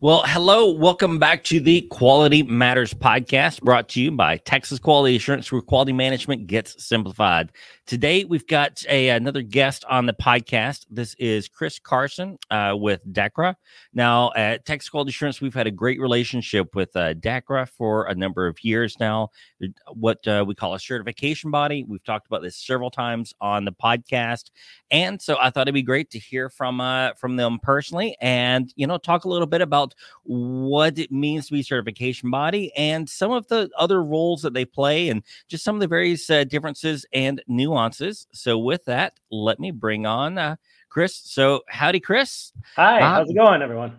Well, hello. Welcome back to the Quality Matters podcast brought to you by Texas Quality Assurance, where quality management gets simplified. Today, we've got a, another guest on the podcast. This is Chris Carson uh, with DEKRA. Now, at Texas Quality Assurance, we've had a great relationship with uh, DEKRA for a number of years now. What uh, we call a certification body. We've talked about this several times on the podcast, and so I thought it'd be great to hear from uh, from them personally, and you know, talk a little bit about what it means to be certification body and some of the other roles that they play, and just some of the various uh, differences and nuances nuances. So, with that, let me bring on uh, Chris. So, howdy, Chris. Hi, uh, how's it going, everyone?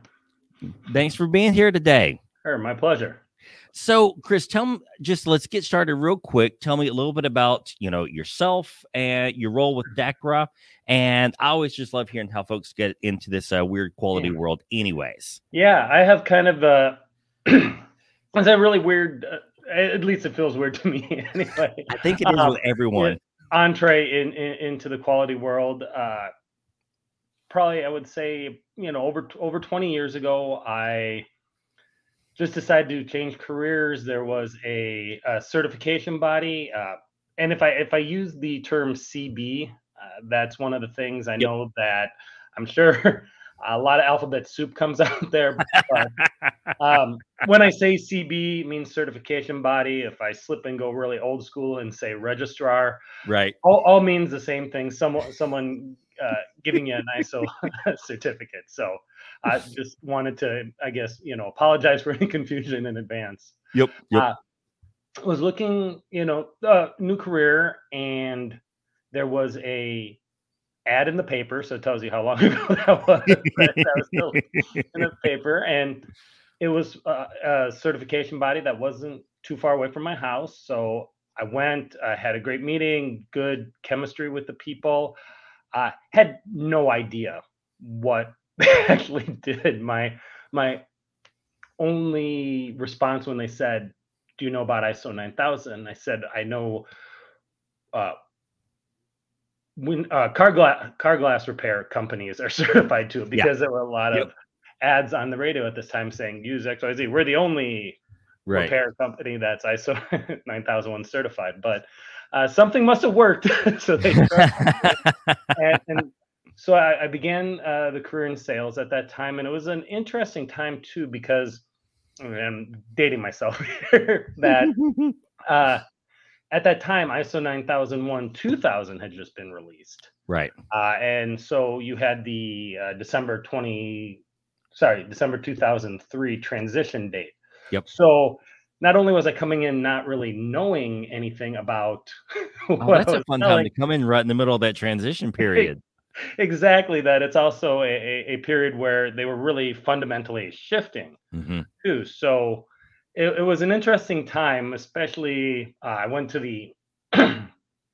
Thanks for being here today. Sure, my pleasure. So, Chris, tell me just let's get started real quick. Tell me a little bit about you know yourself and your role with DEKRA. And I always just love hearing how folks get into this uh, weird quality yeah. world, anyways. Yeah, I have kind of a. it's a really weird. Uh, at least it feels weird to me anyway. I think it is um, with everyone entree in, in, into the quality world. Uh, probably, I would say, you know, over over 20 years ago, I just decided to change careers. There was a, a certification body, uh, and if I if I use the term CB, uh, that's one of the things I know that I'm sure a lot of alphabet soup comes out there. But, um, when I say CB, means certification body. If I slip and go really old school and say registrar, right, all, all means the same thing. Someone, someone uh, giving you an ISO certificate. So I just wanted to, I guess, you know, apologize for any confusion in advance. Yep. yep. Uh, was looking, you know, uh, new career, and there was a ad in the paper, so it tells you how long ago that was. that was still in the paper, and it was uh, a certification body that wasn't too far away from my house. So I went. I had a great meeting, good chemistry with the people. I had no idea what they actually did. My my only response when they said, "Do you know about ISO 9000?" I said, "I know." Uh, when uh, car glass car glass repair companies are certified to it because yeah. there were a lot yep. of ads on the radio at this time saying use XYZ. We're the only right. repair company that's ISO 9001 certified, but uh, something must have worked. so they and, and, so I, I began uh, the career in sales at that time, and it was an interesting time too because I'm dating myself here that uh, at that time, ISO 9001 2000 had just been released. Right. Uh, and so you had the uh, December 20, sorry, December 2003 transition date. Yep. So not only was I coming in not really knowing anything about oh, that's a fun time to come in right in the middle of that transition period. exactly that. It's also a, a, period where they were really fundamentally shifting mm-hmm. too. So it, it was an interesting time, especially uh, I went to the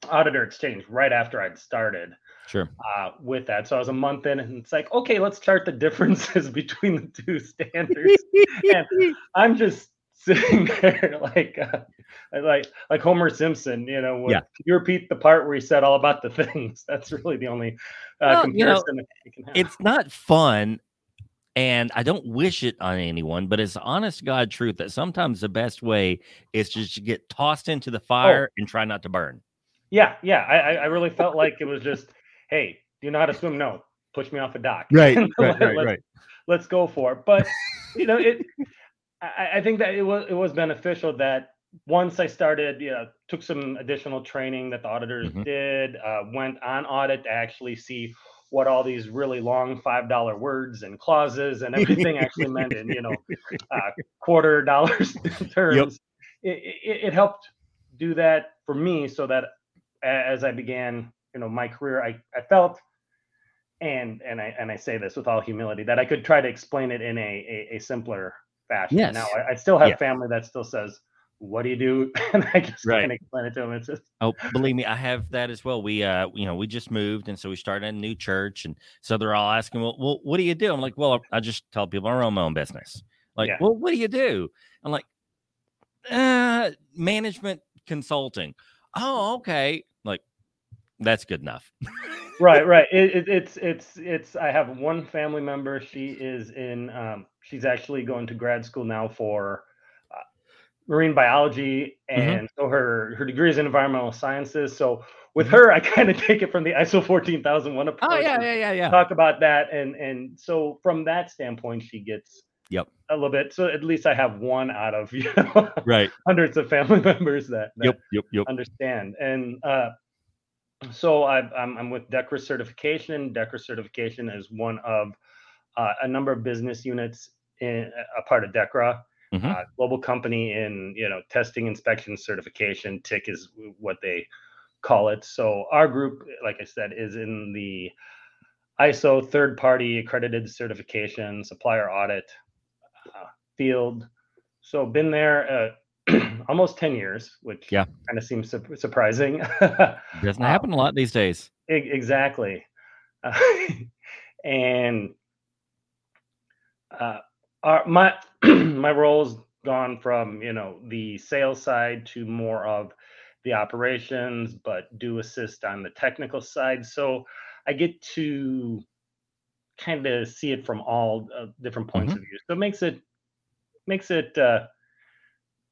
auditor exchange right after I'd started. Sure. Uh, with that, so I was a month in, and it's like, okay, let's chart the differences between the two standards. and I'm just sitting there like, uh, like, like Homer Simpson. You know, yeah. you repeat the part where he said all about the things. That's really the only uh, well, comparison you know, you can have. It's not fun and I don't wish it on anyone, but it's honest God truth that sometimes the best way is just to get tossed into the oh. fire oh. and try not to burn. Yeah, yeah. I, I really felt like it was just, hey, do you know how to swim? No, push me off a dock. Right, right, right, let's, right. Let's go for it. But you know, it. I, I think that it was it was beneficial that once I started, you know, took some additional training that the auditors mm-hmm. did, uh, went on audit to actually see what all these really long five dollar words and clauses and everything actually meant in you know uh, quarter dollars terms. Yep. It, it, it helped do that for me so that as I began you know my career, I I felt, and and I and I say this with all humility that I could try to explain it in a a, a simpler fashion. Yes. Now I, I still have Yeah. family that still says, "What do you do?" and I just Right. can't explain it to them. It's just Oh, believe me, I have that as well. We, uh, you know, we just moved, and so we started a new church, and so they're all asking, "Well, well what do you do?" I'm like, "Well, I just tell people I run my own business." Like, Yeah. well, what do you do? I'm like, uh, management consulting. Oh, okay. Like, that's good enough. right right it, it, it's it's it's i have one family member she is in um, she's actually going to grad school now for marine biology Mhm. and so her her degree is in environmental sciences so with Mhm. her i kind of take it from the iso 14001 approach Oh yeah, yeah, yeah, yeah. talk about that and and so from that standpoint she gets Yep. a little bit so at least i have one out of you know Right. hundreds of family members that, that Yep. Yep. Yep. understand. And uh, so I've, I'm, I'm with DEKRA certification. DEKRA certification is one of uh, a number of business units in a part of DEKRA, Mhm. uh, global company in you know testing, inspection, certification. TIC is what they call it. So our group, like I said, is in the ISO third party accredited certification supplier audit uh, field. So been there uh, almost 10 years, which Yeah. kind of seems sup- surprising. Doesn't Uh, happen a lot these days. E- exactly. Uh, and uh, our, my my role's gone from you know the sales side to more of the operations, but do assist on the technical side. So I get to kind of see it from all uh, different points of view. So it makes it makes it uh,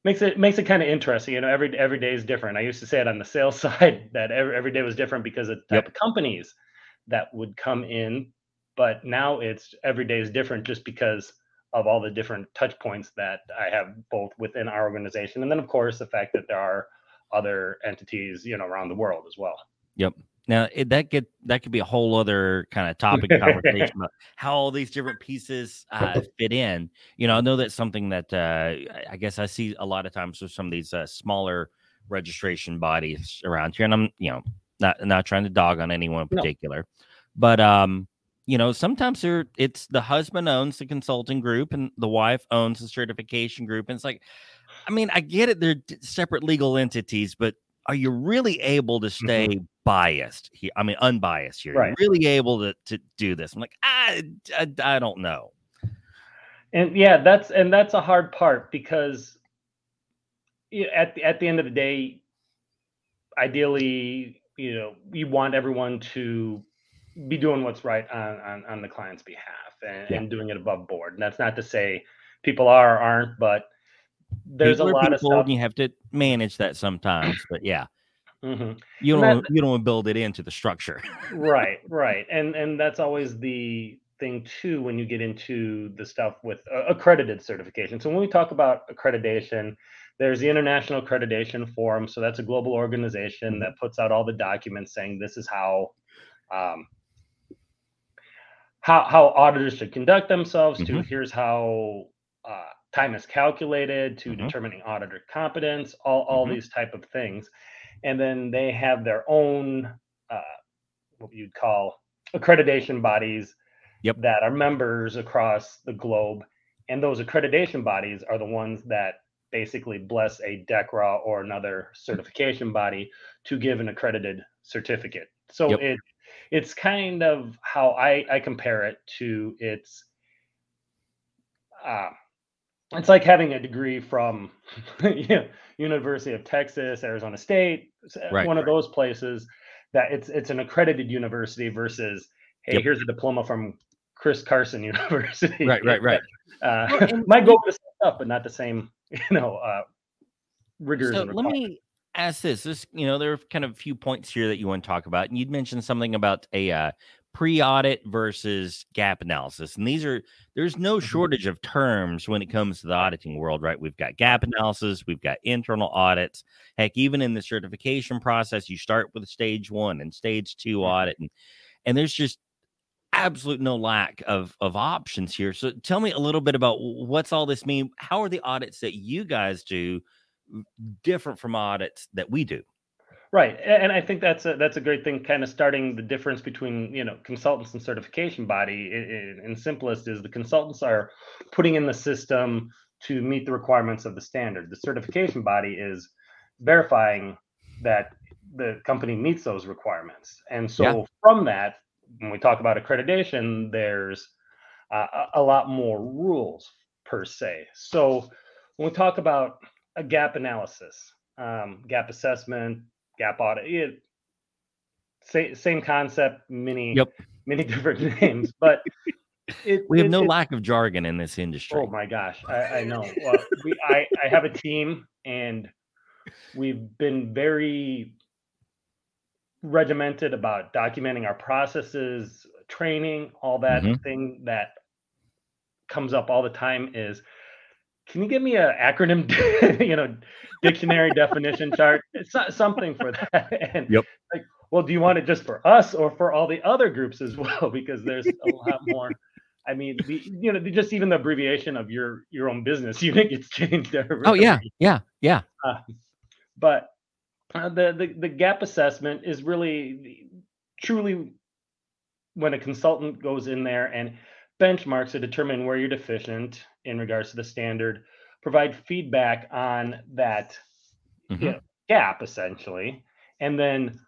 makes it makes it kind of interesting. You know, every every day is different. I used to say it on the sales side that every every day was different because of the type Yep. of companies that would come in. But now it's every day is different just because of all the different touch points that I have both within our organization and then of course the fact that there are other entities, you know, around the world as well. Yep. Now it, that get that could be a whole other kind of topic conversation about how all these different pieces uh, fit in. You know, I know that's something that uh, I- guess I see a lot of times with some of these uh, smaller registration bodies around here, and I'm you know not not trying to dog on anyone in No. particular, but um, you know sometimes they're it's the husband owns the consulting group and the wife owns the certification group, and it's like, I mean, I get it, they're separate legal entities, but are you really able to mm-hmm. stay biased here? I mean, unbiased here. Right. You're really able to, to do this? I'm like, ah, I, I, I don't know. And yeah, that's and that's a hard part because at the, at the end of the day, ideally, you know, we want everyone to be doing what's right on on, on the client's behalf and, Yeah. and doing it above board. And that's not to say people are or aren't, but there's People a lot of stuff. you have to manage that sometimes. But yeah, Mhm. you don't you don't build it into the structure. right right and and that's always the thing too when you get into the stuff with uh, accredited certification so when we talk about accreditation there's the international accreditation forum so that's a global organization Mhm. that puts out all the documents saying this is how um, how how auditors should conduct themselves to Mhm. here's how uh, time is calculated to Mhm. determining auditor competence all all Mhm. these type of things and then they have their own uh, what you'd call accreditation bodies Yep. that are members across the globe and those accreditation bodies are the ones that basically bless a DEKRA or another certification body to give an accredited certificate. So Yep. it it's kind of how I, I compare it to it's uh, it's like having a degree from you know, University of Texas, Arizona State, Right, one of right. those places that it's it's an accredited university versus hey, Yep. here's a diploma from Chris Carson University. Right, right, right. Uh, Well, and might go with the same stuff, but not the same, you know, uh, rigors. So let me ask this. This, you know, there are kind of a few points here that you want to talk about, and you'd mentioned something about a uh, pre-audit versus gap analysis, and these are there's no Mhm. shortage of terms when it comes to the auditing world, right? We've got gap analysis, we've got internal audits. Heck, even in the certification process, you start with stage one and stage two Mhm. audit, and and there's just absolute no lack of of options here. So tell me a little bit about what's all this mean? How are the audits that you guys do different from audits that we do? Right, and I think that's a that's a great thing. Kind of starting the difference between you know consultants and certification body. In, in simplest is the consultants are putting in the system to meet the requirements of the standard. The certification body is verifying that the company meets those requirements. And so yeah. from that, when we talk about accreditation, there's uh, a lot more rules per se. So when we talk about a gap analysis, um, gap assessment, gap audit. It, same same concept, many yep. many different names, but it, we have it, no it, lack of jargon in this industry. Oh my gosh, I, I know. Well, we, I I have a team, and we've been very regimented about documenting our processes, training, all that mm-hmm. thing that comes up all the time is can you give me an acronym, you know, dictionary definition chart? It's not something for that. And yep. like, well, do you want it just for us or for all the other groups as well? Because there's a lot more. I mean, the, you know, just even the abbreviation of your your own business unit gets changed. Every, oh yeah, yeah, yeah. Uh, but uh, the, the the gap assessment is really truly when a consultant goes in there and benchmarks to determine where you're deficient in regards to the standard, provide feedback on that mm-hmm. you know, gap essentially, and then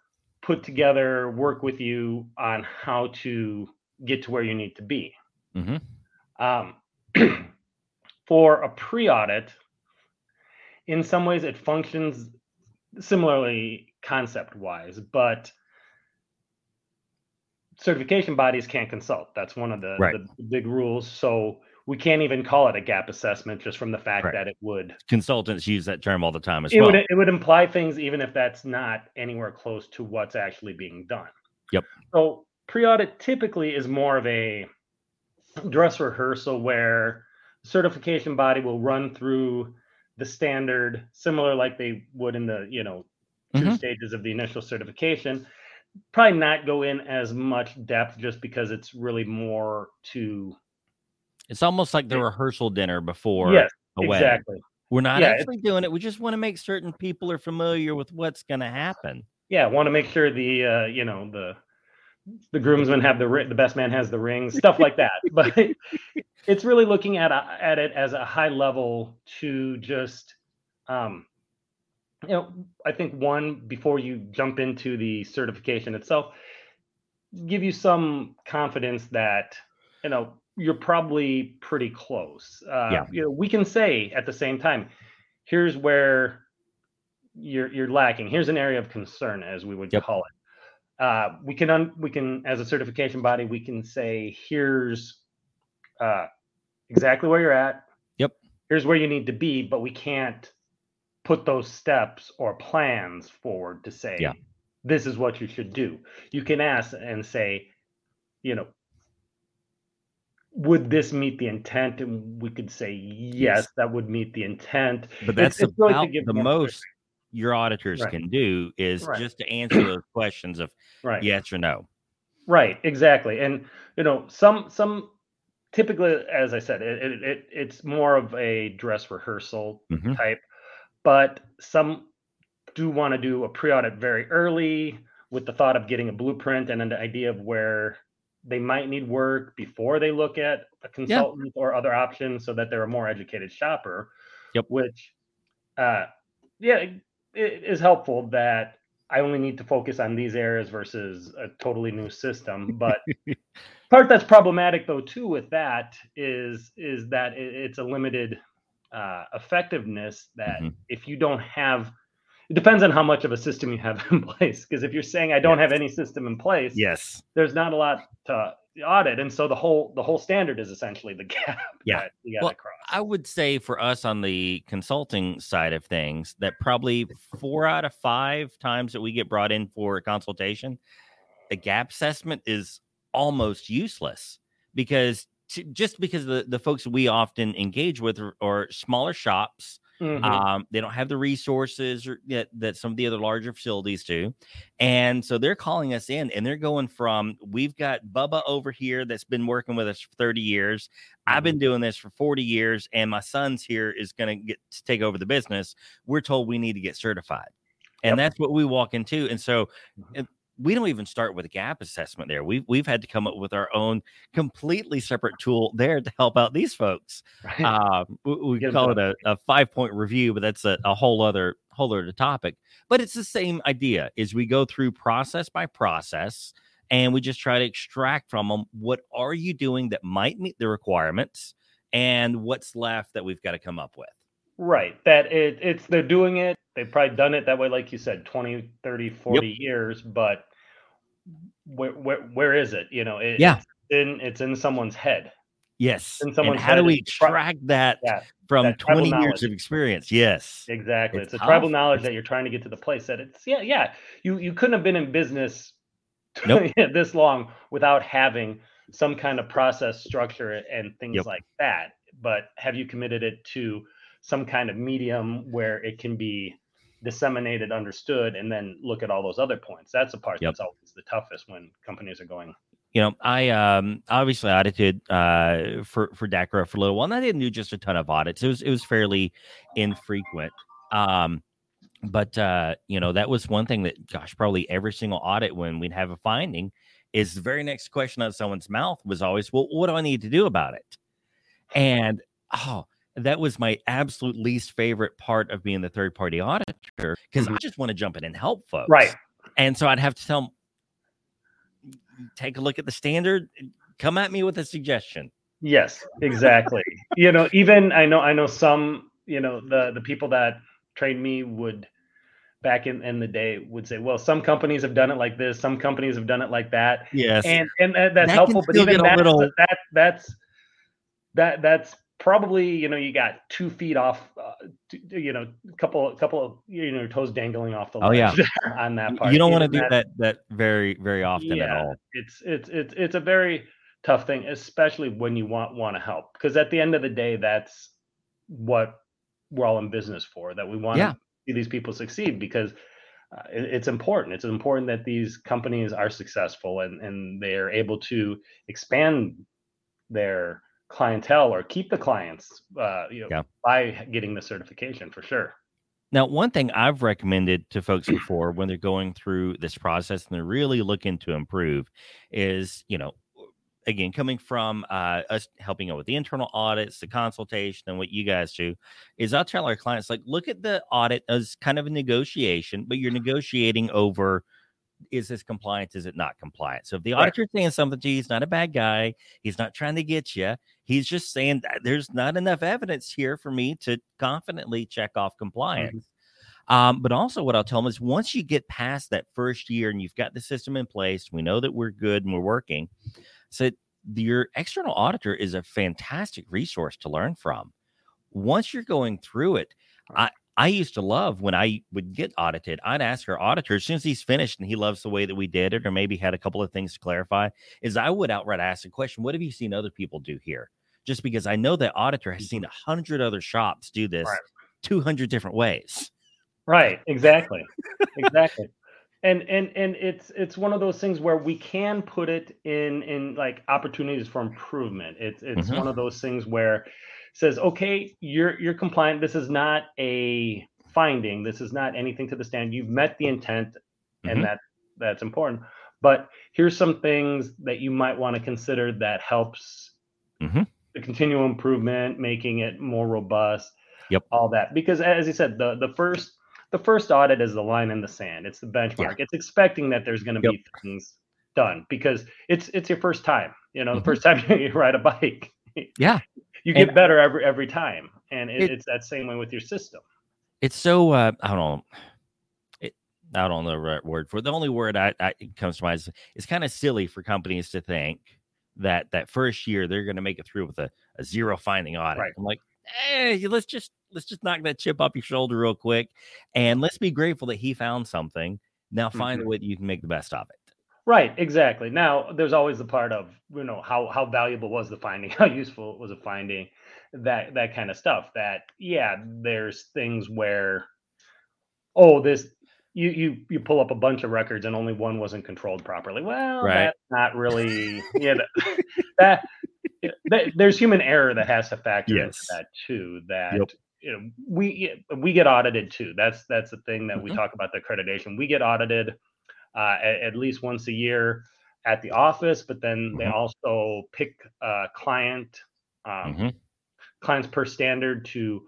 put together, work with you on how to get to where you need to be. Mm-hmm. Um, for a pre audit, in some ways it functions similarly concept wise, but certification bodies can't consult. That's one of the, right. the big rules. So we can't even call it a gap assessment just from the fact right. that it would consultants use that term all the time as it well. Would, it would imply things even if that's not anywhere close to what's actually being done. Yep. So pre-audit typically is more of a dress rehearsal where certification body will run through the standard similar like they would in the you know 2 mm-hmm. stages of the initial certification probably not go in as much depth just because it's really more to it's almost like the rehearsal dinner before yes, a wedding. Exactly. We're not yeah, actually doing it. We just want to make certain people are familiar with what's going to happen. Yeah, want to make sure the uh, you know the the groomsmen have the the best man has the rings, stuff like that. but it's really looking at a, at it as a high level to just um, you know, I think one before you jump into the certification itself, give you some confidence that you know you're probably pretty close. Uh, yeah. You know, we can say at the same time, here's where you're you're lacking. Here's an area of concern, as we would yep. call it. Uh, we can un, we can as a certification body, we can say here's uh, exactly where you're at. Yep. Here's where you need to be, but we can't put those steps or plans forward to say yeah. this is what you should do. You can ask and say, you know, would this meet the intent? And we could say yes, yes. that would meet the intent. But that's it's, it's about really the most your auditors right. can do is right. just to answer those questions of right. yes or no. Right, exactly. And you know, some some typically, as I said, it, it, it it's more of a dress rehearsal mm-hmm. type but some do want to do a pre-audit very early with the thought of getting a blueprint and an idea of where they might need work before they look at a consultant yeah. or other options so that they're a more educated shopper yep which uh yeah it, it is helpful that i only need to focus on these areas versus a totally new system but part that's problematic though too with that is is that it, it's a limited uh, effectiveness that mm-hmm. if you don't have it depends on how much of a system you have in place. Because if you're saying i don't yes. have any system in place yes. there's not a lot to audit. And so the whole the whole standard is essentially the gap yeah. well, i would say for us on the consulting side of things that probably four out of five times that we get brought in for a consultation the gap assessment is almost useless because to, just because the, the folks we often engage with are, are smaller shops. Mm-hmm. Um, they don't have the resources or, that, that some of the other larger facilities do. And so they're calling us in and they're going from we've got Bubba over here that's been working with us for 30 years. Mm-hmm. I've been doing this for 40 years, and my son's here is going to get to take over the business. We're told we need to get certified. and Yep. that's what we walk into. And so, Mhm. We don't even start with a gap assessment there. We've we've had to come up with our own completely separate tool there to help out these folks. Right. Um, we, we call it a, a five point review, but that's a, a whole other whole other topic. But it's the same idea: is we go through process by process, and we just try to extract from them what are you doing that might meet the requirements, and what's left that we've got to come up with. Right. That it, it's they're doing it. They've probably done it that way, like you said, 20, 30, 40 years, but where, where where is it? You know, it, Yeah. it's in it's in someone's head. Yes. In And how do we extract that Yeah, from that tribal 20 years of experience? Yes. exactly. It's It's, a tribal knowledge that you're trying to get to the place that it's yeah, yeah. You you couldn't have been in business Nope. this long without having some kind of process structure and things Yep. like that. But have you committed it to some kind of medium where it can be disseminated, understood, and then look at all those other points? That's the part Yep. that's always the toughest when companies are going. You know, I um obviously audited uh for for DEKRA for a little while, and I didn't do just a ton of audits. It was it was fairly infrequent. Um, but uh, you know, that was one thing that gosh, probably every single audit when we'd have a finding is the very next question out of someone's mouth was always, Well, what do I need to do about it? And oh, that was my absolute least favorite part of being the third party auditor because mm-hmm. I just want to jump in and help folks. Right. And so I'd have to tell them, take a look at the standard, come at me with a suggestion. Yes, exactly. you know, even I know I know some, you know, the the people that trained me would back in, in the day would say, well, some companies have done it like this, some companies have done it like that. Yes. And and that, that's That helpful, but even that's, little- that that's that that's probably you know you got two feet off uh, t- you know a couple couple of you know your toes dangling off the Oh, yeah. on that part you don't want to do that that very, very often at all. it's it's it's it's a very tough thing, especially when you want want to help. Because at the end of the day, that's what we're all in business for. That we want Yeah. to see these people succeed because uh, it- it's important. It's important that these companies are successful and and they are able to expand their clientele or keep the clients uh, you know, Yeah. by getting the certification for sure. Now, one thing I've recommended to folks before when they're going through this process and they're really looking to improve is, you know, again, coming from uh, us helping out with the internal audits, the consultation, and what you guys do, is I'll tell our clients, like, look at the audit as kind of a negotiation, but you're negotiating over is this compliant? Is it not compliant? So if the Right. saying something to you, he's not a bad guy. He's not trying to get you. He's just saying that there's not enough evidence here for me to confidently check off compliance. Um, but also, what I'll tell them is once you get past that first year and you've got the system in place, we know that we're good and we're working. So your external auditor is a fantastic resource to learn from. Once you're going through it, I I used to love when I would get audited. I'd ask our auditor as soon as he's finished and he loves the way that we did it, or maybe had a couple of things to clarify. Is I would outright ask the question, "What have you seen other people do here?" Just because I know that auditor has seen a hundred other shops do this Right. two hundred different ways. Right, exactly. exactly. And and and it's it's one of those things where we can put it in in like opportunities for improvement. It's it's Mhm. one of those things where says, okay, you're you're compliant. This is not a finding. This is not anything to the stand. You've met the intent, Mhm. and that that's important. But here's some things that you might want to consider that helps Mhm. the continual improvement, making it more robust. Yep. All that because as you said, the the first the first audit is the line in the sand. It's the benchmark. It's expecting that there's going to Yep. be things done because it's it's your first time. You know, Mhm. the first time you ride a bike, Yeah. You And- get better every every time, and it, It- it's that same way with your system. it's so uh, I don't know. It, I don't know the right word for it. The only word I, I comes to mind is it's kind of silly for companies to think that that first year they're going to make it through with a, a zero finding audit. Right. I'm like, hey, let's just let's just knock that chip off your shoulder real quick, and let's be grateful that he found something. Now find Mhm. a way that you can make the best of it. Right, exactly. Now, there's always the part of you know how how valuable was the finding, how useful was a finding, that that kind of stuff. That yeah, there's things where, oh, this you you you pull up a bunch of records and only one wasn't controlled properly. Well, Right. that's not really yeah that, that, that there's human error that has to factor into that too. That Yep. you know we we get audited too. That's that's the thing that we Mhm. talk about the accreditation. We get audited uh, at, at least once a year at the office, but then they Mhm. also pick a client um, Mhm. clients per standard to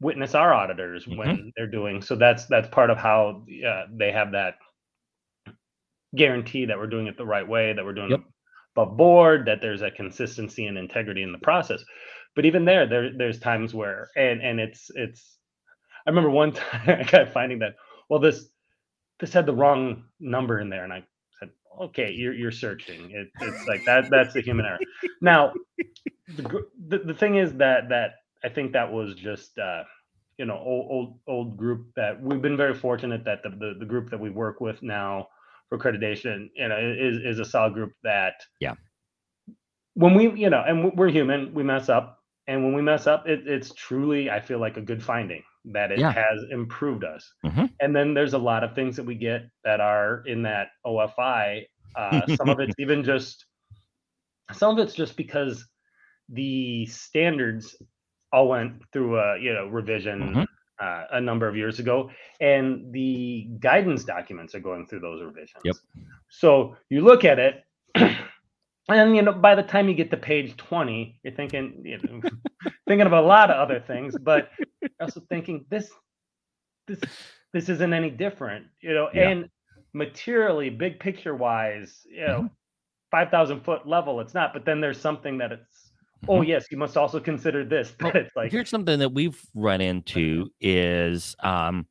witness our auditors Mhm. when they're doing. So that's that's part of how uh, they have that guarantee that we're doing it the right way, that we're doing Yep. it above board, that there's a consistency and integrity in the process. But even there, there there's times where and and it's it's I remember one time I kept finding that well this this had the wrong number in there and I said okay you're you're searching. It, it's like that that's the human error. Now the, the the thing is that that I think that was just uh you know old old old group that we've been very fortunate that the the, the group that we work with now for accreditation you know is is a solid group that Yeah. when we you know and we're human we mess up and when we mess up it, it's truly i feel like a good finding that it Yeah. has improved us Mhm. and then there's a lot of things that we get that are in that ofi uh, some of it's even just some of it's just because the standards all went through a you know revision Mhm. uh, a number of years ago and the guidance documents are going through those revisions Yep. so you look at it and you know by the time you get to page 20 you're thinking you know, thinking of a lot of other things but also thinking this this this isn't any different you know Yeah. and materially big picture wise you know Mhm. 5000 foot level it's not but then there's something that it's oh Mhm. yes you must also consider this but it's like Here's something that we've run into is um,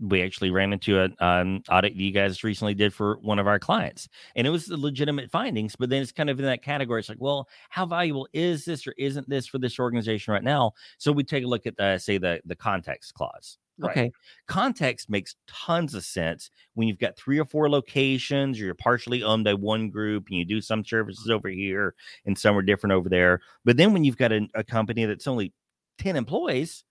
we actually ran into an um, audit you guys recently did for one of our clients, and it was the legitimate findings. But then it's kind of in that category. It's like, well, how valuable is this or isn't this for this organization right now? So we take a look at the say the the context clause. Right. Okay, context makes tons of sense when you've got three or four locations, or you're partially owned by one group, and you do some services over here and some are different over there. But then when you've got a, a company that's only 10 employees,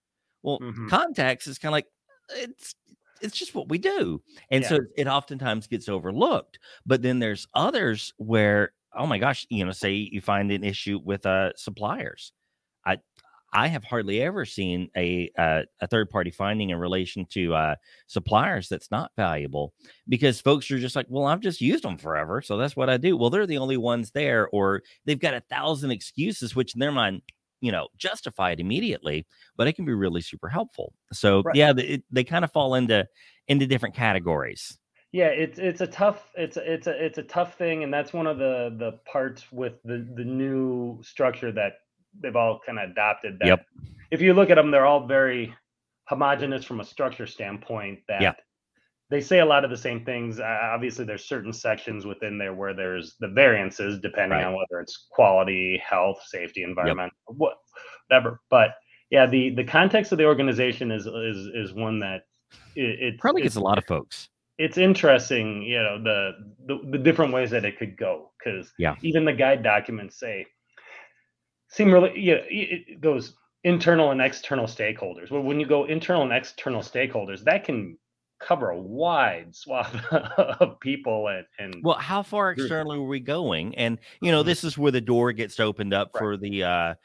well, Mhm. context is kind of like it's it's just what we do. And Yeah. so it oftentimes gets overlooked. But then there's others where, oh my gosh, you know, say you find an issue with uh suppliers. I I have hardly ever seen a uh, a third party finding in relation to uh, suppliers that's not valuable because folks are just like, well, I've just used them forever, so that's what I do. Well, they're the only ones there, or they've got a thousand excuses, which in their mind, you know, justify it immediately, but it can be really super helpful. So Right. yeah, it, they kind of fall into into different categories. yeah it's it's a tough it's a, it's a it's a tough thing and that's one of the the parts with the the new structure that they've all kind of adopted that Yep. if you look at them they're all very homogenous from a structure standpoint that Yeah. They say a lot of the same things uh, obviously there's certain sections within there where there's the variances depending Right. on whether it's quality health safety environment what whatever but yeah the the context of the organization is is is one that it, it Probably gets a lot of folks. it's interesting, you know, the the, the different ways that it could go because Yeah. even the guide documents say seem really yeah it it goes internal and external stakeholders. Well, when you go internal and external stakeholders, that can cover a wide swath of people and and Well, how far externally are we going? And you know, Mhm. this is where the door gets opened up Right. for the uh,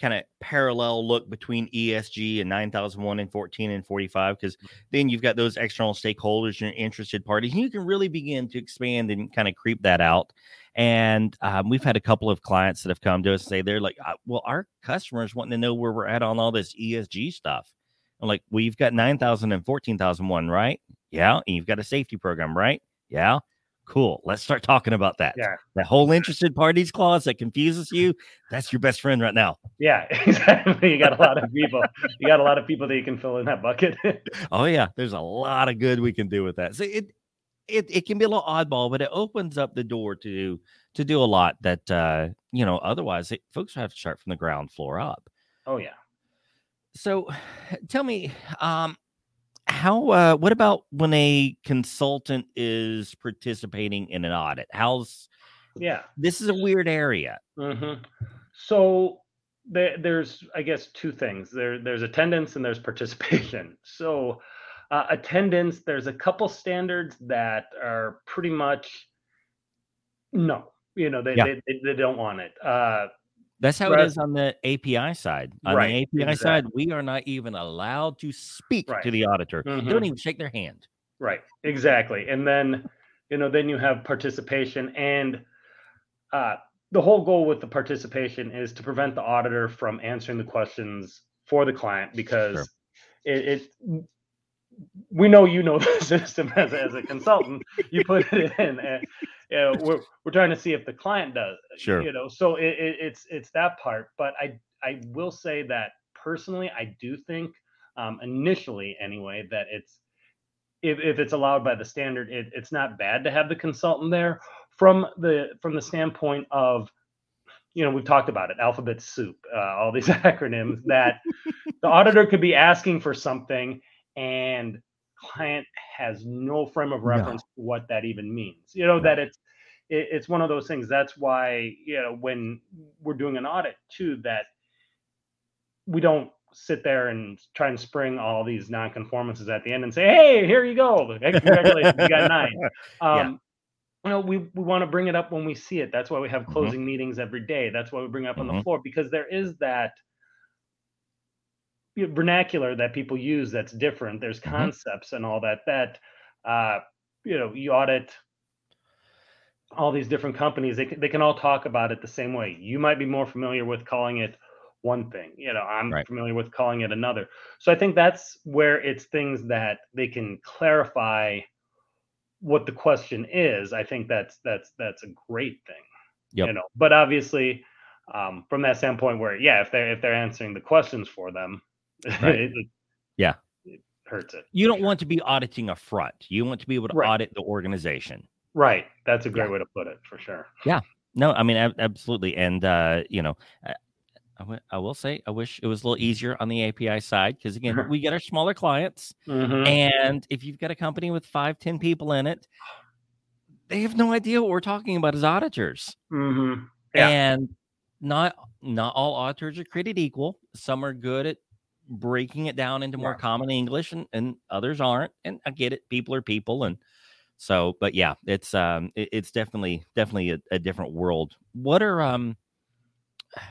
kind of parallel look between ESG and 9001 and 14 and 45, because then you've got those external stakeholders and interested parties, and you can really begin to expand and kind of creep that out. And um, we've had a couple of clients that have come to us and say they're like, uh, well, our customers wanting to know where we're at on all this ESG stuff. I'm like, well, you've got 9000 and 14001, right? Yeah. And you've got a safety program, right? Yeah. Cool. Let's start talking about that. Yeah. That whole interested parties clause that confuses you, that's your best friend right now. yeah, exactly. You got a lot of people. You got a lot of people that you can fill in that bucket. Oh yeah, there's a lot of good we can do with that. So it it it can be a little oddball, but it opens up the door to to do a lot that uh you know otherwise it, folks have to start from the ground floor up. oh yeah. So tell me, um, how uh what about when a consultant is participating in an audit? How's Yeah. this is a weird area. hmm So there, there's, I guess, two things. There, there's attendance and there's participation. So uh, attendance, there's a couple standards that are pretty much no. You know, they Yeah. they, they, they don't want it. Uh, That's how it is on the API side. On Right, the API exactly. side, we are not even allowed to speak Right. to the auditor. Mhm. Don't even shake their hand. Right, exactly. And then, you know, then you have participation and uh, the whole goal with the participation is to prevent the auditor from answering the questions for the client because Sure. it, it we know you know the system as, a- as a consultant. You put it in and you know, we're, we're trying to see if the client does. Sure. You know, so it, it, it's it's that part. But I I will say that personally, I do think um, initially anyway that it's if, if it's allowed by the standard, it, it's not bad to have the consultant there from the from the standpoint of you know we've talked about it alphabet soup uh, all these acronyms that the auditor could be asking for something and client has no frame of reference to what that even means you know that it's it, it's one of those things that's why you know when we're doing an audit too that we don't sit there and try and spring all these non-conformances at the end and say hey here you go congratulations you got nine Yeah. um you know we, we want to bring it up when we see it that's why we have Mhm. closing meetings every day that's why we bring it up on the Mhm. floor because there is that vernacular that people use that's different there's Mhm. concepts and all that that uh you know you audit all these different companies they can, they can all talk about it the same way you might be more familiar with calling it one thing you know i'm Right. familiar with calling it another so i think that's where it's things that they can clarify what the question is i think that's that's that's a great thing Yep. you know but obviously um, from that standpoint where yeah if they're if they're answering the questions for them Right. it, it- Yeah. it hurts it You don't want to be auditing a front. You want to be able to Right. audit the organization. right that's a great Yeah. way to put it for sure Yeah. No, I mean ab- absolutely, and uh, you know, I, I will say I wish it was a little easier on the API side because again, we get our smaller clients, Mhm. and if you've got a company with five, ten people in it, they have no idea what we're talking about as auditors, Mhm. Yeah. and not not all auditors are created equal. Some are good at breaking it down into more Yeah. common English, and, and others aren't. And I get it, people are people, and so, but yeah, it's um, it- it's definitely definitely a, a different world. What are um,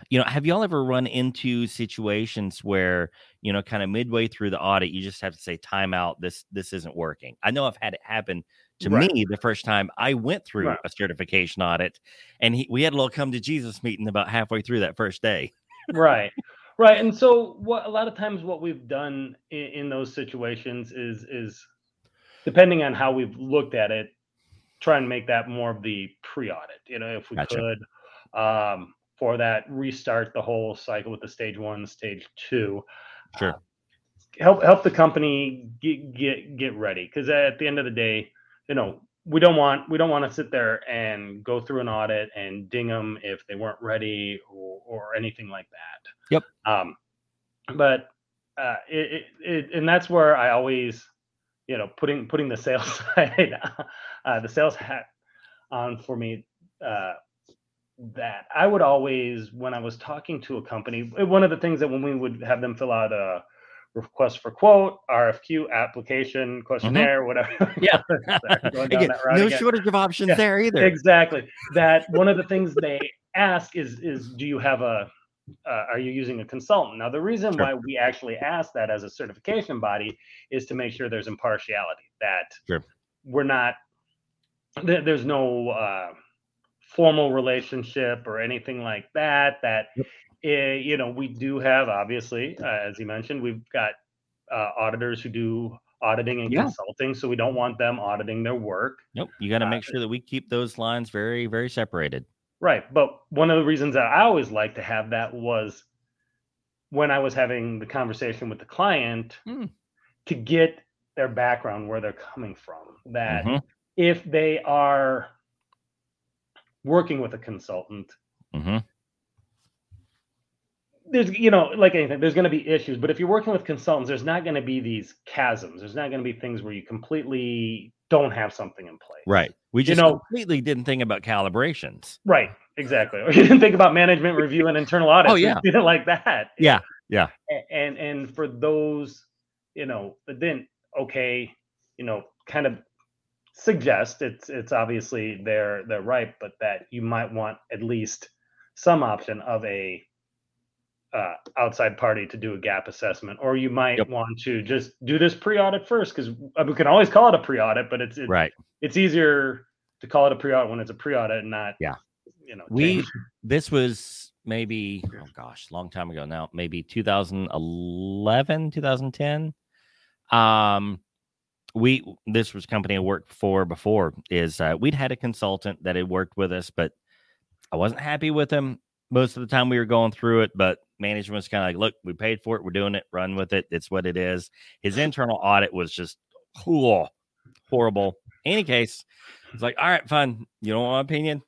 you know, have y'all ever run into situations where you know, kind of midway through the audit, you just have to say, "Time out. This this isn't working." I know I've had it happen to Right. me the first time I went through Right. a certification audit, and he, we had a little come to Jesus meeting about halfway through that first day. right right and so what a lot of times what we've done in, in those situations is is depending on how we've looked at it try and make that more of the pre-audit you know if we Gotcha. could um for that restart the whole cycle with the stage one stage two Sure. help help the company get get get ready because at the end of the day you know we don't want we don't want to sit there and go through an audit and ding them if they weren't ready or, or anything like that Yep. um but uh it, it, it and that's where i always you know putting putting the sales side uh the sales hat on for me uh that i would always when i was talking to a company one of the things that when we would have them fill out a request for quote rfq application questionnaire whatever Mm-hmm. Yeah. Sorry, Again, no again. shortage of options Yeah, there either. exactly that one of the things they ask is is do you have a uh, are you using a consultant now the reason Sure. why we actually ask that as a certification body is to make sure there's impartiality that Sure. we're not there, there's no uh, formal relationship or anything like that that Yep. Eh, you know we do have obviously uh, as you mentioned we've got uh, auditors who do auditing and Yeah. consulting so we don't want them auditing their work Nope. You got to Uh, make sure that we keep those lines very, very separated. Right. But one of the reasons that I always like to have that was when I was having the conversation with the client Hmm. to get their background, where they're coming from. That Mhm, if they are working with a consultant, mhm. There's, you know, like anything, there's going to be issues. But if you're working with consultants, there's not going to be these chasms. There's not going to be things where you completely don't have something in place. Right. We You just know- completely didn't think about calibrations. Right. Exactly. Or you didn't think about management review and internal audit. Oh, yeah. like that. Yeah, yeah. And and for those you know that didn't okay you know kind of suggest it's it's obviously they're they're right but that you might want at least some option of a uh, outside party to do a gap assessment, or you might Yep. want to just do this pre-audit first, because we can always call it a pre-audit, but it's, it's Right. it's easier to call it a pre-audit when it's a pre-audit and not Yeah. you know We change. this was maybe oh gosh, long time ago now, maybe 2011, 2010. Um we this was a company I worked for before is uh, we'd had a consultant that had worked with us, but I wasn't happy with him most of the time we were going through it, but management was kind of like, look, we paid for it, we're doing it, run with it. It's what it is. His internal audit was just oh, horrible. Any case, it's like, all right, fine. You don't want my opinion?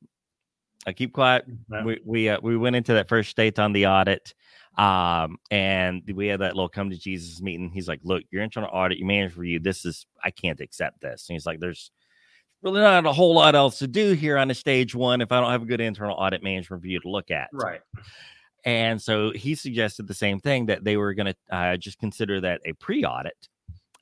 I keep quiet Yeah. we we uh, we went into that first state on the audit um and we had that little come to jesus meeting he's like look your internal audit your manager review this is i can't accept this and he's like there's really not a whole lot else to do here on a stage one if i don't have a good internal audit management review to look at right. and so he suggested the same thing that they were going to uh, just consider that a pre-audit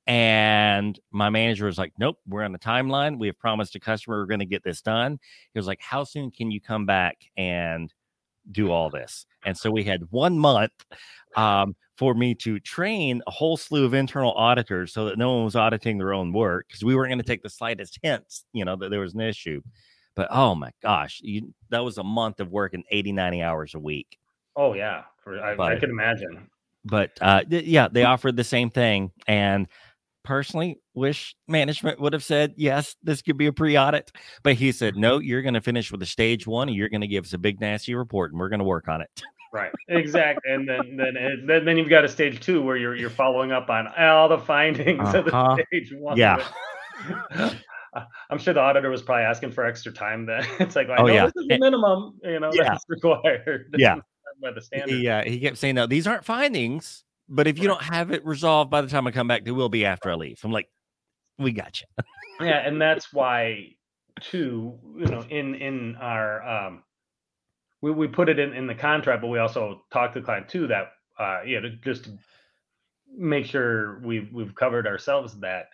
and my manager was like nope we're on the timeline. We have promised a customer we're going to get this done. He was like how soon can you come back and do all this? And so we had one month um, for me to train a whole slew of internal auditors so that no one was auditing their own work because we weren't going to take the slightest hints you know that there was an issue. But oh my gosh you, that was a month of working 80 90 hours a week. Oh yeah, for, I, I can imagine. but uh th- yeah they offered the same thing and personally wish management would have said yes this could be a pre-audit. But he said no you're going to finish with a stage one and you're going to give us a big nasty report and we're going to work on it Right, exactly. and then then then then you've got a stage two where you're you're following up on all the findings of Uh-huh. the stage one. Yeah. I'm sure the auditor was probably asking for extra time. Then it's like, I Oh, know yeah. this is the minimum, you know, Yeah. that's required. Yeah. by the standard. he, uh, he kept saying no these aren't findings but if you don't have it resolved by the time i come back they will be after i leave i'm like we got you yeah and that's why too you know in in our um we, we put it in in the contract but we also talked to the client too that uh you know to just to make sure we've we've covered ourselves that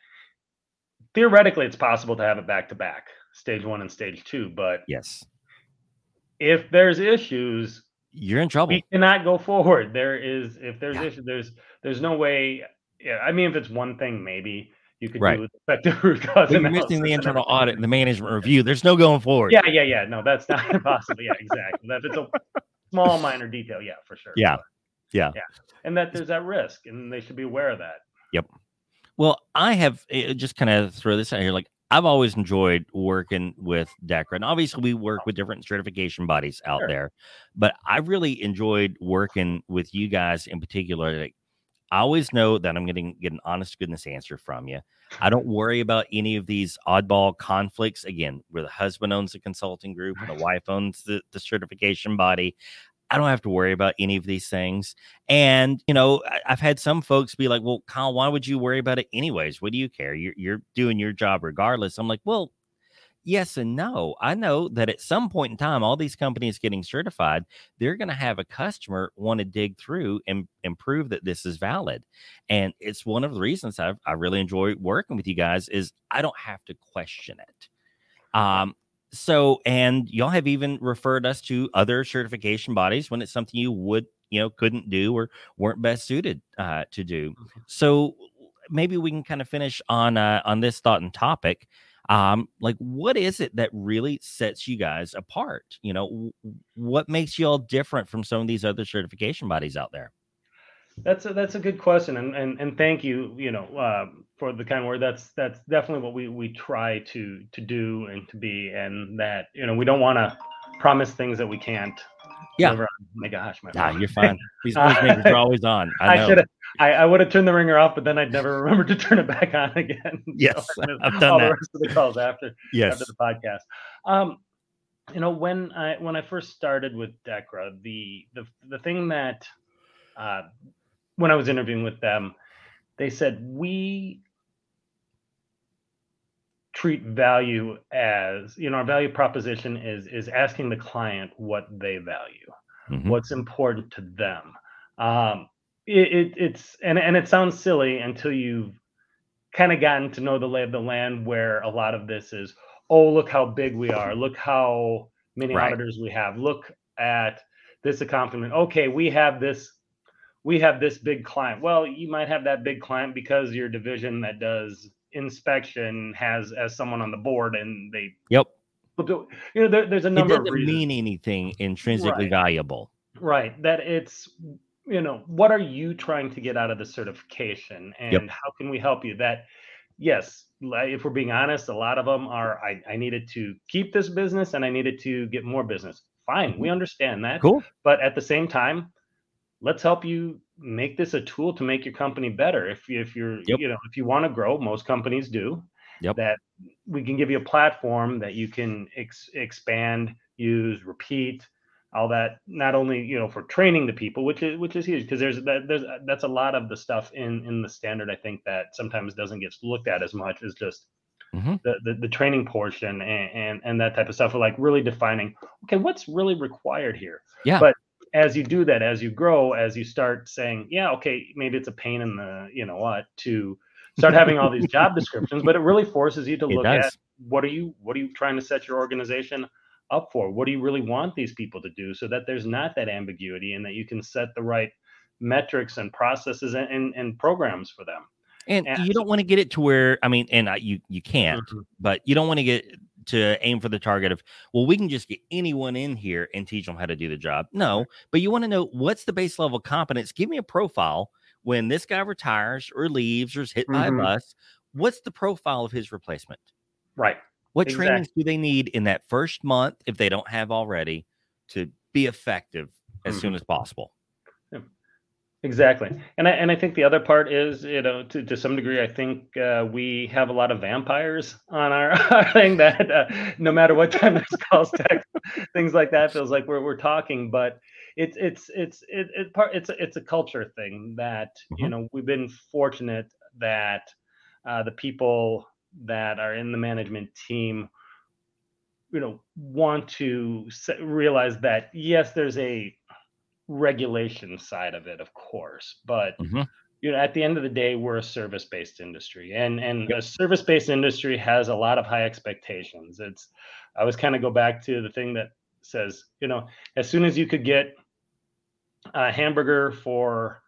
theoretically it's possible to have it back to back stage one and stage two but yes. if there's issues you're in trouble. we cannot go forward. There is if there's Yeah. issues there's there's no way yeah i mean if it's one thing maybe you could Right. do effective root cause you're analysis missing the internal audit and the management review there's no going forward Yeah, yeah, yeah. No, that's not possible. Yeah, exactly. That it's a small minor detail. Yeah, for sure. Yeah. But- Yeah. Yeah. And that there's that risk, and they should be aware of that. Yep. Well, I have uh, just kind of throw this out here. Like I've always enjoyed working with DEKRA, and obviously we work with different certification bodies out Sure. there. But I really enjoyed working with you guys in particular. Like I always know that I'm going to get an honest goodness answer from you. I don't worry about any of these oddball conflicts. Again, where the husband owns the consulting group and the wife owns the, the certification body. I don't have to worry about any of these things. And you know, I, I've had some folks be like, "Well, Kyle, why would you worry about it anyways? What do you care? You're you're doing your job regardless." I'm like, "Well, yes and no. I know that at some point in time, all these companies getting certified, they're going to have a customer want to dig through and, and prove that this is valid. And it's one of the reasons I I really enjoy working with you guys is I don't have to question it. Um, so and y'all have even referred us to other certification bodies when it's something you would you know couldn't do or weren't best suited uh, to do so maybe we can kind of finish on uh, on this thought and topic um like what is it that really sets you guys apart you know w- what makes you all different from some of these other certification bodies out there That's a that's a good question, and and and thank you, you know, uh, for the kind word. That's that's definitely what we we try to to do and to be, and that you know we don't want to promise things that we can't. Yeah. Oh my gosh, my ah phone. you're fine these noisemakers are always on i I, should have. I, I would have turned the ringer off, but then I'd never remember to turn it back on again. Yes, missed I've done all that. the rest of the calls after yes after the podcast. Um, you know, when I when I first started with DEKRA, the the the thing that uh, when I was interviewing with them, they said we treat value as you know our value proposition is is asking the client what they value Mhm. what's important to them. Um, it, it, it's and and it sounds silly until you've kind of gotten to know the lay of the land, where a lot of this is, oh, look how big we are, look how many Right. auditors we have, look at this accomplishment. Okay, we have this we have this big client. Well, you might have that big client because your division that does inspection has as someone on the board and they yep you know there, there's a number it doesn't mean anything intrinsically Right. valuable right that it's you know what are you trying to get out of the certification and Yep. how can we help you that yes if we're being honest a lot of them are I, I needed to keep this business and i needed to get more business fine we understand that cool but at the same time let's help you make this a tool to make your company better if, you- if you're Yep. you know if you want to grow most companies do Yep. that we can give you a platform that you can ex- expand use repeat all that not only you know for training the people which is which is huge because there's that there's that's a lot of the stuff in in the standard i think that sometimes doesn't get looked at as much as just Mhm. the, the the training portion and, and and that type of stuff like really defining okay what's really required here Yeah. but as you do that as you grow as you start saying yeah okay maybe it's a pain in the you know what to start having all these job descriptions but it really forces you to It look at what are you what are you trying to set your organization up for? What do you really want these people to do so that there's not that ambiguity and that you can set the right metrics and processes and, and, and programs for them? And Yeah, you don't want to get it to where i mean and I, you you can't Mhm. but you don't want to get to aim for the target of well we can just get anyone in here and teach them how to do the job. No but you want to know what's the base level competence? Give me a profile when this guy retires or leaves or is hit by a Mhm. bus. What's the profile of his replacement? Right what Exactly. trainings do they need in that first month if they don't have already to be effective as Mm-hmm. soon as possible Exactly, and I and I think the other part is you know to, to some degree I think uh, we have a lot of vampires on our, our thing that uh, no matter what time this calls text things like that feels like we're we're talking, but it's it's it's it, it part it's a, it's a culture thing that you Mhm. know we've been fortunate that uh, the people that are in the management team you know want to realize that yes there's a regulation side of it of course but Mhm. you know at the end of the day we're a service based industry and and a service based industry has a lot of high expectations it's i always kind of go back to the thing that says you know as soon as you could get a hamburger for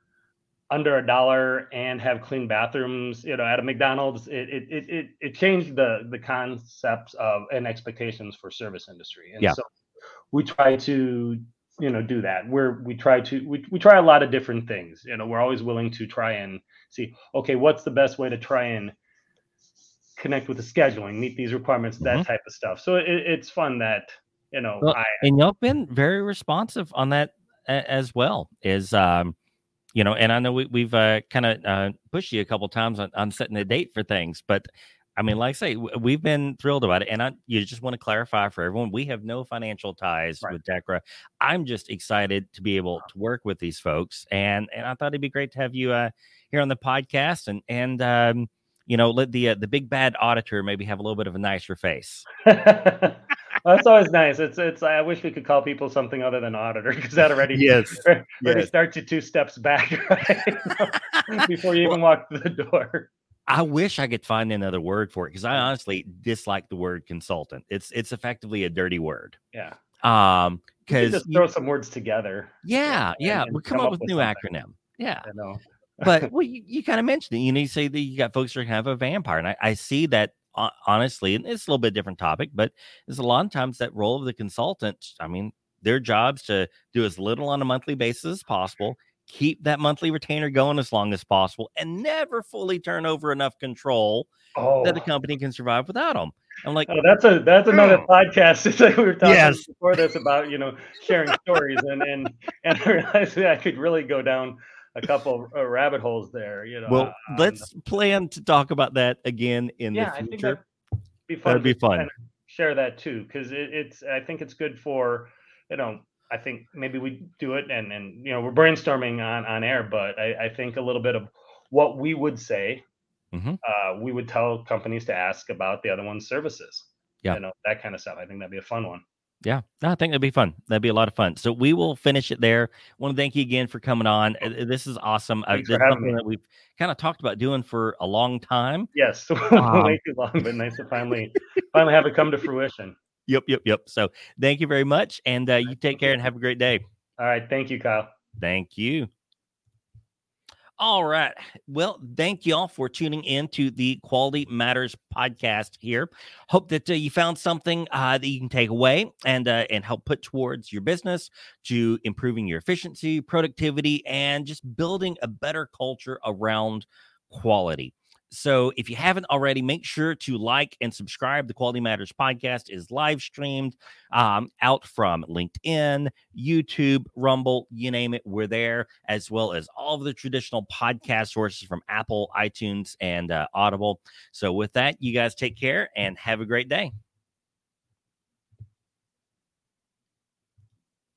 under a dollar and have clean bathrooms you know at a mcdonald's it it it, it, it changed the the concepts of and expectations for service industry and Yeah. so we try to you know do that we're we try to we, we try a lot of different things you know we're always willing to try and see okay what's the best way to try and connect with the scheduling meet these requirements that Mhm. type of stuff so it, it's fun that you know Well, i and y'all been very responsive on that as well is um you know and i know we, we've uh, kind of uh, pushed you a couple times on, on setting a date for things but i mean like i say w- we've been thrilled about it and i you just want to clarify for everyone we have no financial ties Right. with DEKRA. I'm just excited to be able to work with these folks and and i thought it'd be great to have you uh here on the podcast and and um you know let the uh, the big bad auditor maybe have a little bit of a nicer face That's always nice. It's it's. I wish we could call people something other than auditor because that already Yes, already yes. starts you two steps back right? before you even walk through the door. I wish I could find another word for it because I honestly dislike the word consultant. It's it's effectively a dirty word. Yeah, Um, you because just throw some words together. yeah, yeah, we come, up with, new something. acronym. Yeah, I know. but well, you, you kind of mentioned it. You know, you say that you got folks that have a vampire, and I, I see that honestly, and it's a little bit different topic, but there's a lot of times that role of the consultant. I mean, their job's to do as little on a monthly basis as possible, keep that monthly retainer going as long as possible, and never fully turn over enough control Oh, that the oh. company can survive without them. I'm like, oh, that's a that's another Oh. podcast. It's like we were talking Yes. before this about you know sharing stories, and and and I realized that I could really go down a couple of rabbit holes there. You know. well, on- let's plan to talk about that again in yeah, the I think future. that'd be fun. That'd be fun. kinda Share that too, because it, it's. I think it's good for, you know. I think maybe we do it, and and you know we're brainstorming on on air, but I, I think a little bit of what we would say. Mhm. Uh, we would tell companies to ask about the other one's services. Yeah. You know that kind of stuff. I think that'd be a fun one. Yeah, no, I think that'd be fun. That'd be a lot of fun. So we will finish it there. want to thank you again for coming on. Uh, uh, This is awesome. Uh, this is something me. that we've kind of talked about doing for a long time. Yes, Um, way too long, but nice to finally finally have it come to fruition. Yep, yep, yep. So thank you very much. And uh, you take care and have a great day. All right. Thank you, Kyle. Thank you. All right. Well, thank you all for tuning in to the Quality Matters podcast here. Hope that uh, you found something uh, that you can take away and uh, and help put towards your business to improving your efficiency, productivity, and just building a better culture around quality. So if you haven't already, make sure to like and subscribe. The Quality Matters podcast is live streamed um, out from LinkedIn, YouTube, Rumble, you name it. We're there, as well as all of the traditional podcast sources from Apple, iTunes, and uh, Audible. So with that, you guys take care and have a great day.